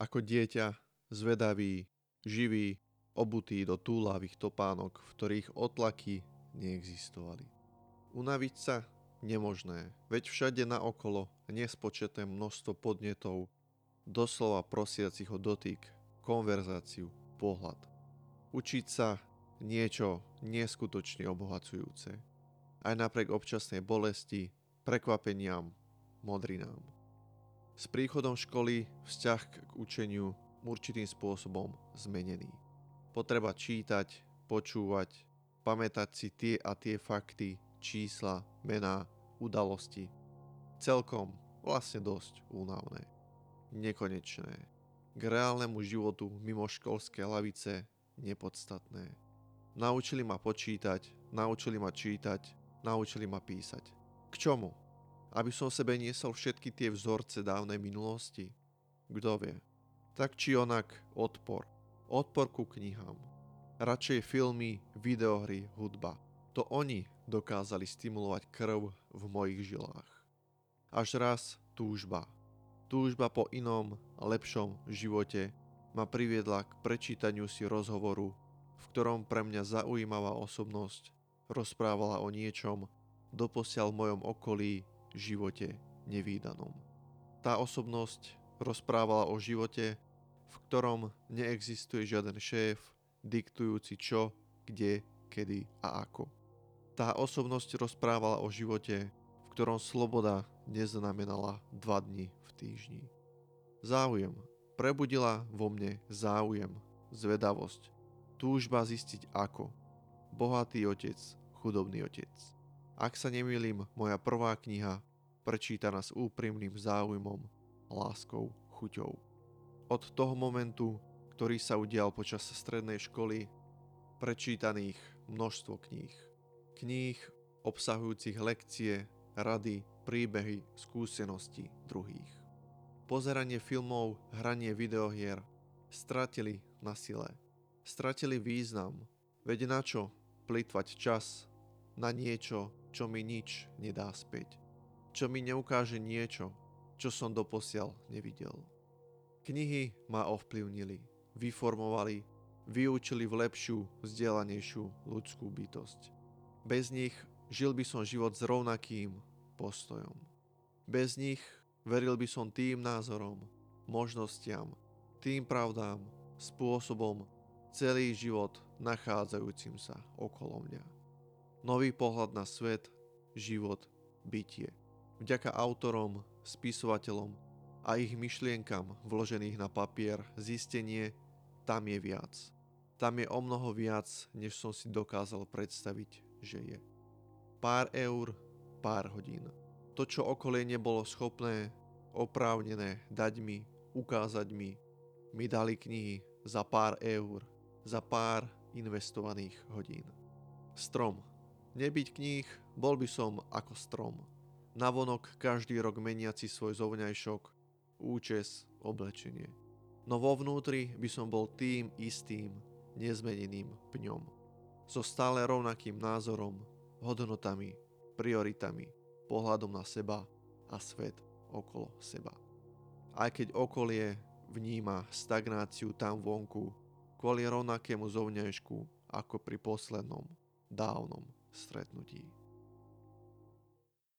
Ako dieťa, zvedavý, živý, obutý do túlavých topánok, v ktorých otlaky neexistovali. Unaviť sa? Nemožné, veď všade naokolo nespočeté množstvo podnetov, doslova prosiacich o dotyk, konverzáciu, pohľad. Učiť sa niečo neskutočne obohacujúce. Aj napriek občasnej bolesti, prekvapeniam, modrinám. S príchodom školy vzťah k učeniu určitým spôsobom zmenený. Potreba čítať, počúvať, pamätať si tie a tie fakty, čísla, mená, udalosti. Celkom vlastne dosť únavné. Nekonečné. K reálnemu životu mimo školské lavice nepodstatné. Naučili ma počítať, naučili ma čítať, naučili ma písať. K čomu? Aby som sebe niesol všetky tie vzorce dávnej minulosti? Kto vie? Tak či onak odpor. Odpor ku knihám. Radšej filmy, videohry, hudba. To oni dokázali stimulovať krv v mojich žilách. Až raz túžba. Túžba po inom, lepšom živote ma priviedla k prečítaniu si rozhovoru, v ktorom pre mňa zaujímavá osobnosť rozprávala o niečom doposiaľ v mojom okolí živote nevýdanom. Tá osobnosť rozprávala o živote, v ktorom neexistuje žiaden šéf, diktujúci čo, kde, kedy a ako. Tá osobnosť rozprávala o živote, v ktorom sloboda neznamenala dva dni v týždni. Záujem. Prebudila vo mne záujem, zvedavosť, túžba zistiť ako. Bohatý otec, chudobný otec. Ak sa nemýlim, moja prvá kniha prečítaná s úprimným záujmom, láskou, chuťou. Od toho momentu, ktorý sa udial počas strednej školy, prečítaných množstvo kníh kníh obsahujúcich lekcie, rady, príbehy, skúsenosti druhých. Pozeranie filmov, hranie videohier stratili na sile. Stratili význam, veď na čo plýtvať čas na niečo, čo mi nič nedá späť. Čo mi neukáže niečo, čo som doposiaľ nevidel. Knihy ma ovplyvnili, vyformovali, vyučili v lepšiu, vzdelanejšiu ľudskú bytosť. Bez nich žil by som život s rovnakým postojom. Bez nich veril by som tým názorom, možnostiam, tým pravdám, spôsobom, celý život nachádzajúcim sa okolo mňa. Nový pohľad na svet, život, bytie. Vďaka autorom, spisovateľom a ich myšlienkam vložených na papier zistenie, tam je viac. Tam je o mnoho viac, než som si dokázal predstaviť že je. Pár eur, pár hodín. To, čo okolie nebolo schopné, oprávnené dať mi, ukázať mi, mi dali knihy za pár eur, za pár investovaných hodín. Strom. Nebyť kníh, bol by som ako strom. Navonok každý rok meniaci svoj zovňajšok, účes, oblečenie. No vo vnútri by som bol tým istým, nezmeneným pňom so stále rovnakým názorom, hodnotami, prioritami, pohľadom na seba a svet okolo seba. Aj keď okolie vníma stagnáciu tam vonku kvôli rovnakému zovňajšku ako pri poslednom, dávnom stretnutí.